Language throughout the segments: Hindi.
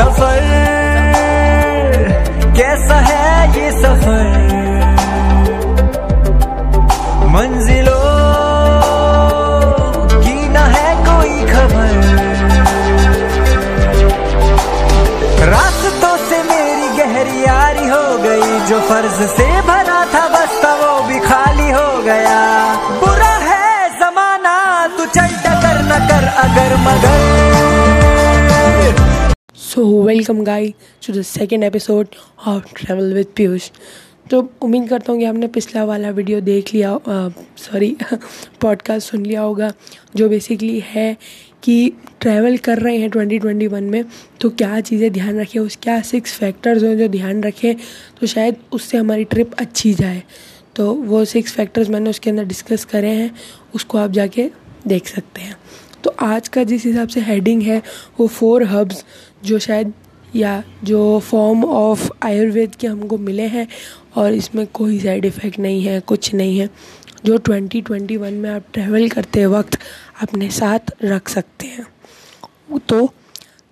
सफ़र। कैसा है ये सफ़र? मंजिलों की न है कोई खबर। रास्तों से मेरी गहरी यारी हो गई, जो फ़र्ज़ से भरा था बस बस्ता वो भी खाली हो गया। बुरा है जमाना, तू चल टकर न कर, अगर मगर so welcome guys to the second episode of travel with Piyush तो उम्मीद करता हूँ कि आपने पिछला वाला वीडियो देख लिया सॉरी पॉडकास्ट सुन लिया होगा, जो बेसिकली है कि ट्रैवल कर रहे हैं 2021 में तो क्या चीज़ें ध्यान रखें, उस क्या सिक्स फैक्टर्स हैं जो ध्यान रखें तो शायद उससे हमारी ट्रिप अच्छी जाए। तो वो सिक्स फैक्टर्स मैंने उसके अंदर डिस्कस करे हैं, उसको आप जाके देख सकते हैं। तो आज का जिस हिसाब से हेडिंग है, वो फोर हब्स जो शायद, या जो फॉर्म ऑफ़ आयुर्वेद के हमको मिले हैं, और इसमें कोई साइड इफ़ेक्ट नहीं है, कुछ नहीं है, जो 2021 में आप ट्रैवल करते वक्त अपने साथ रख सकते हैं। तो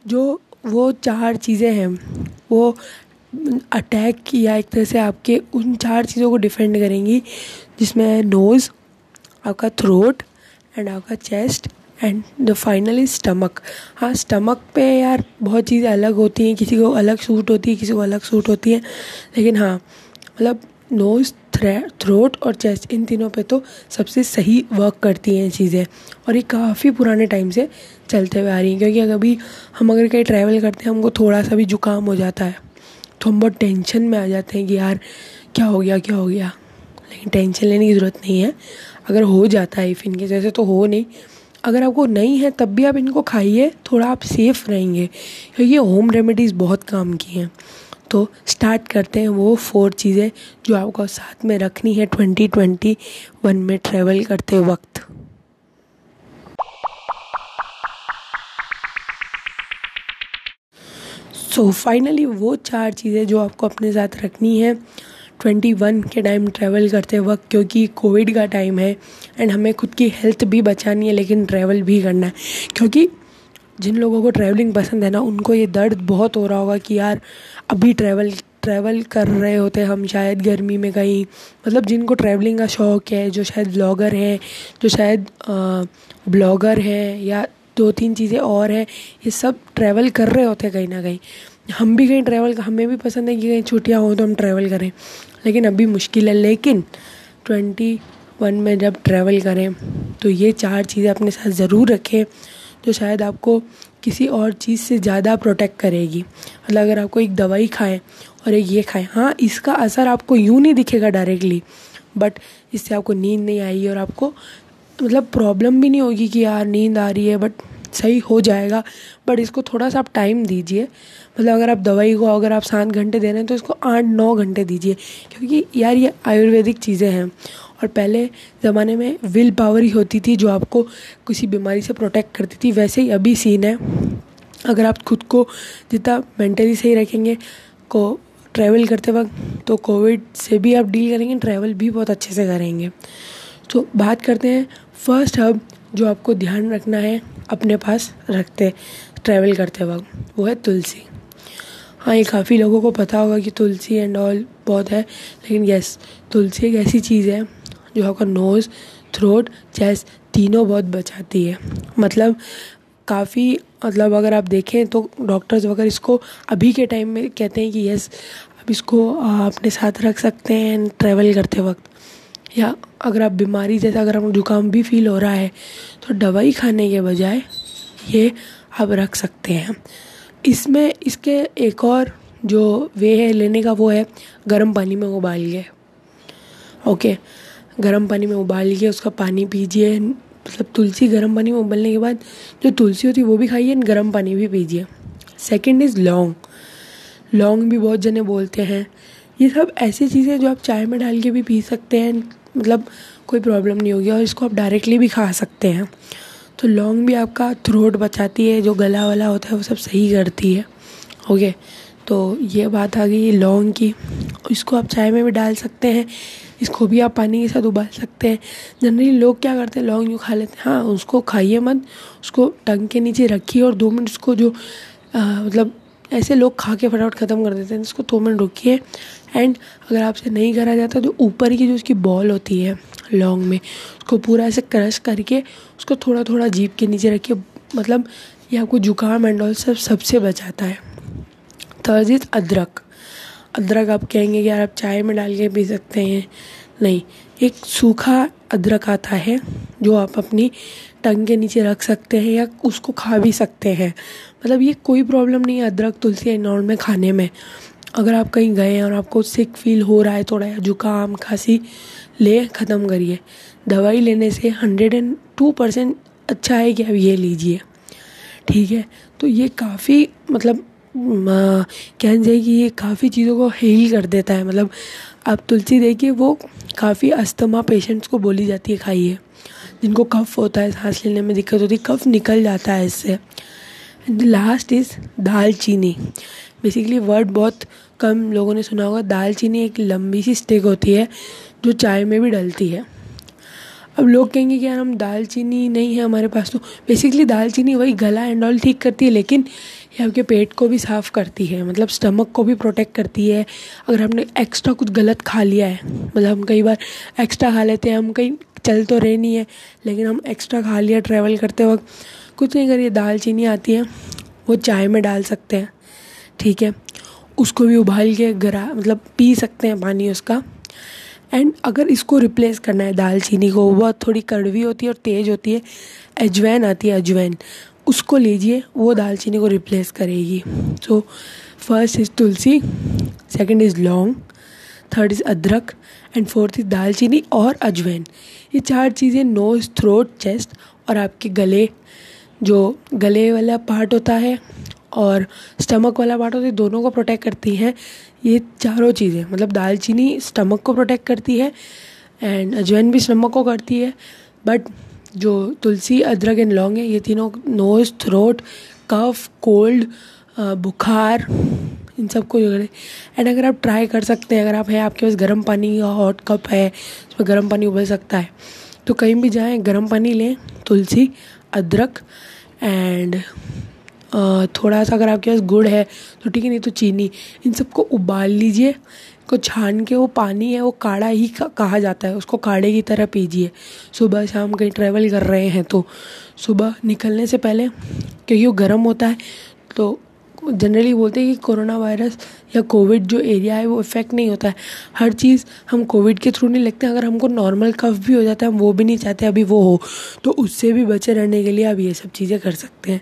जो, वो चार चीज़ें हैं, वो अटैक या एक तरह से आपके उन चार चीज़ों को डिफेंड करेंगी, जिसमें नोज़ आपका थ्रोट एंड आपका chest and the final is stomach हाँ स्टमक पे यार बहुत चीज़ें अलग होती हैं। किसी को अलग सूट होती है, किसी को अलग सूट होती है। लेकिन हाँ मतलब नोज़ थ्रोट और चेस्ट इन तीनों पे तो सबसे सही वर्क करती हैं चीज़ें। और ये काफ़ी पुराने टाइम से चलते हुए आ रही हैं। क्योंकि अभी हम अगर कहीं ट्रैवल करते हैं, हमको थोड़ा सा भी जुकाम हो जाता है। तो हम बहुत टेंशन में आ जाते हैं कि यार, क्या हो गया, क्या हो गया? लेकिन टेंशन लेने की ज़रूरत नहीं है। अगर हो जाता है इफ़ इनके जैसे तो हो नहीं। अगर आपको नहीं है तब भी आप इनको खाइए थोड़ा आप सेफ़ रहेंगे। क्योंकि ये होम रेमेडीज़ बहुत काम की हैं। तो स्टार्ट करते हैं वो फोर चीज़ें जो आपको साथ में रखनी है ट्वेंटी ट्वेंटी वन में ट्रैवल करते वक्त। सो so, फाइनली वो चार चीज़ें जो आपको अपने साथ रखनी है। ट्वेंटी वन के टाइम ट्रैवल करते वक्त, क्योंकि कोविड का टाइम है एंड हमें खुद की हेल्थ भी बचानी है, लेकिन ट्रैवल भी करना है। क्योंकि जिन लोगों को ट्रैवलिंग पसंद है ना, उनको ये दर्द बहुत हो रहा होगा कि यार, अभी ट्रैवल ट्रैवल कर रहे होते हम शायद गर्मी में कहीं। मतलब जिनको ट्रैवलिंग का शौक़ है, जो शायद ब्लॉगर हैं, जो शायद ब्लॉगर हैं, या दो तीन चीज़ें और हैं, ये सब ट्रैवल कर रहे होते हैं कहीं ना कहीं। हम भी कहीं ट्रैवल हमें भी पसंद है कि कहीं छुट्टियाँ हों तो हम ट्रैवल करें। लेकिन अभी मुश्किल है, लेकिन ट्वेंटी वन में जब ट्रैवल करें तो ये चार चीज़ें अपने साथ ज़रूर रखें, जो शायद आपको किसी और चीज़ से ज़्यादा प्रोटेक्ट करेगी। मतलब अगर आपको एक दवाई खाएँ और एक ये खाएँ हाँ इसका असर आपको यूँ नहीं दिखेगा डायरेक्टली बट इससे आपको नींद नहीं आएगी और आपको मतलब प्रॉब्लम भी नहीं होगी कि यार नींद आ रही है बट सही हो जाएगा। बट इसको थोड़ा सा आप टाइम दीजिए। मतलब अगर आप दवाई को अगर आप सात घंटे दे रहे हैं तो इसको आठ, नौ घंटे दीजिए। क्योंकि यार ये आयुर्वेदिक चीज़ें हैं। और पहले ज़माने में विल पावर ही होती थी, जो आपको किसी बीमारी से प्रोटेक्ट करती थी, वैसे ही अभी सीन है। अगर आप खुद को जितना मेंटली सही रखेंगे, को ट्रैवल करते वक्त तो कोविड से भी आप डील करेंगे ट्रैवल भी बहुत अच्छे से करेंगे। तो बात करते हैं। फ़र्स्ट हब जो आपको ध्यान रखना है, अपने पास रखते ट्रैवल करते वक्त, वो है तुलसी। हाँ ये काफ़ी लोगों को पता होगा कि तुलसी एंड ऑल बहुत है, लेकिन यस तुलसी एक ऐसी चीज़ है जो आपका नोज़ थ्रोट चेस्ट तीनों बहुत बचाती है। मतलब काफ़ी मतलब अगर आप देखें तो डॉक्टर्स वगैरह इसको अभी के टाइम में कहते हैं कि यस अब इसको अपने साथ रख सकते हैं ट्रैवल करते वक्त। या अगर आप बीमारी, जैसे अगर आपको जुकाम भी फील हो रहा है तो दवाई खाने के बजाय ये आप रख सकते हैं। इसमें, इसके एक और जो वे है लेने का, वो है गर्म पानी में उबाल के ओके, गर्म पानी में उबाल के उसका पानी पीजिए। मतलब तुलसी गर्म पानी में उबलने के बाद जो तुलसी होती है, वो भी खाइए, गर्म पानी भी पीजिए। सेकंड इज़ लौंग लौंग भी बहुत जने बोलते हैं। ये सब ऐसी चीज़ें जो आप चाय में डाल के भी पी सकते हैं। मतलब कोई प्रॉब्लम नहीं होगी और इसको आप डायरेक्टली भी खा सकते हैं। तो लौंग भी आपका थ्रोट बचाती है जो गला वाला होता है वो सब सही करती है। ओके तो ये बात आ गई लौंग की। इसको आप चाय में भी डाल सकते हैं। इसको भी आप पानी के साथ उबाल सकते हैं। जनरली लोग क्या करते हैं लौंग यूँ खा लेते हैं। हाँ उसको खाइए मत। उसको टंग के नीचे रखिए और दो मिनट उसको जो आ, मतलब ऐसे लोग खा के फटाफट ख़त्म कर देते हैं इसको दो मिनट रुकिए। एंड अगर आपसे नहीं करा जाता तो ऊपर की जो उसकी बॉल होती है लौंग में, उसको पूरा ऐसे क्रश करके, उसको थोड़ा थोड़ा जीप के नीचे रखिए। मतलब ये आपको जुकाम एंड ऑल सब, सबसे बचाता है। थर्ड इज़ अदरक। अदरक आप कहेंगे कि यार आप चाय में डाल के पी सकते हैं। नहीं, एक सूखा अदरक आता है, जो आप अपनी टंग के नीचे रख सकते हैं या उसको खा भी सकते हैं। मतलब ये कोई प्रॉब्लम नहीं है अदरक, तुलसी एंड में खाने में। अगर आप कहीं गए हैं और आपको सिक फील हो रहा है थोड़ा या जुकाम, खांसी, ले, ख़त्म करिए। दवाई लेने से हंड्रेड एंड टू परसेंट अच्छा है कि आप ये लीजिए। ठीक है? तो ये काफ़ी मतलब कह जाए कि ये काफ़ी चीज़ों को हील कर देता है। मतलब आप तुलसी देखिए, वो काफ़ी अस्थमा पेशेंट्स को बोली जाती है खाइए। जिनको कफ होता है, सांस लेने में दिक्कत होती है कफ निकल जाता है इससे। लास्ट इज़ दाल चीनी बेसिकली वर्ड बहुत कम लोगों ने सुना होगा। दाल चीनी एक लंबी सी स्टिक होती है, जो चाय में भी डलती है। अब लोग कहेंगे कि यार, हम दाल चीनी नहीं है हमारे पास तो बेसिकली दाल चीनी वही गला एंड ऑल ठीक करती है, लेकिन ये आपके पेट को भी साफ़ करती है। मतलब स्टमक को भी प्रोटेक्ट करती है। अगर हमने एक्स्ट्रा कुछ गलत खा लिया है मतलब हम कई बार एक्स्ट्रा खा लेते हैं, हम कहीं चल तो रहे नहीं है, लेकिन हम एक्स्ट्रा खा लिया ट्रैवल करते वक्त कुछ नहीं करिए दाल चीनी आती है, वो चाय में डाल सकते हैं, ठीक है? उसको भी उबाल के गरा मतलब पी सकते हैं पानी उसका। एंड अगर इसको रिप्लेस करना है दालचीनी को वह थोड़ी कड़वी होती है और तेज़ होती है, अजवैन आती है अजवैन, उसको लीजिए, वो दालचीनी को रिप्लेस करेगी। So first is tulsi second is laung third is adrak and fourth is dalchini और अजवैन। ये चार चीज़ें नोज़ थ्रोट चेस्ट और आपके गले जो गले वाला पार्ट होता है और स्टमक वाला पार्ट होता है, दोनों को प्रोटेक्ट करती हैं। ये चारों चीज़ें मतलब दालचीनी स्टमक को प्रोटेक्ट करती है एंड अजवैन भी स्टमक को करती है। बट जो तुलसी, अदरक एंड लौंग है, ये तीनों नोज़ थ्रोट कफ कोल्ड बुखार, इन सबको एंड अगर आप ट्राई कर सकते हैं, अगर आप है, आपके पास गर्म पानी या हॉट कप है, उसमें गर्म पानी उबल सकता है तो कहीं भी जाएँ, गर्म पानी लें, तुलसी अदरक एंड थोड़ा सा अगर आपके पास गुड़ है तो ठीक है, नहीं तो चीनी। इन सबको उबाल लीजिए। को छान के वो पानी है, वो काढ़ा ही कहा जाता है। उसको काढ़े की तरह पीजिए। सुबह शाम कहीं ट्रैवल कर रहे हैं तो सुबह निकलने से पहले, क्योंकि वो गर्म होता है तो जनरली बोलते हैं कि कोरोना वायरस या कोविड जो एरिया है, वो इफ़ेक्ट नहीं होता है। हर चीज़ हम कोविड के थ्रू नहीं लगते, अगर हमको नॉर्मल कफ भी हो जाता है, हम वो भी नहीं चाहते, अभी वो हो तो उससे भी बचे रहने के लिए आप ये सब चीज़ें कर सकते हैं।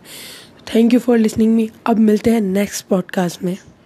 Thank you for listening me अब मिलते हैं नेक्स्ट पॉडकास्ट में।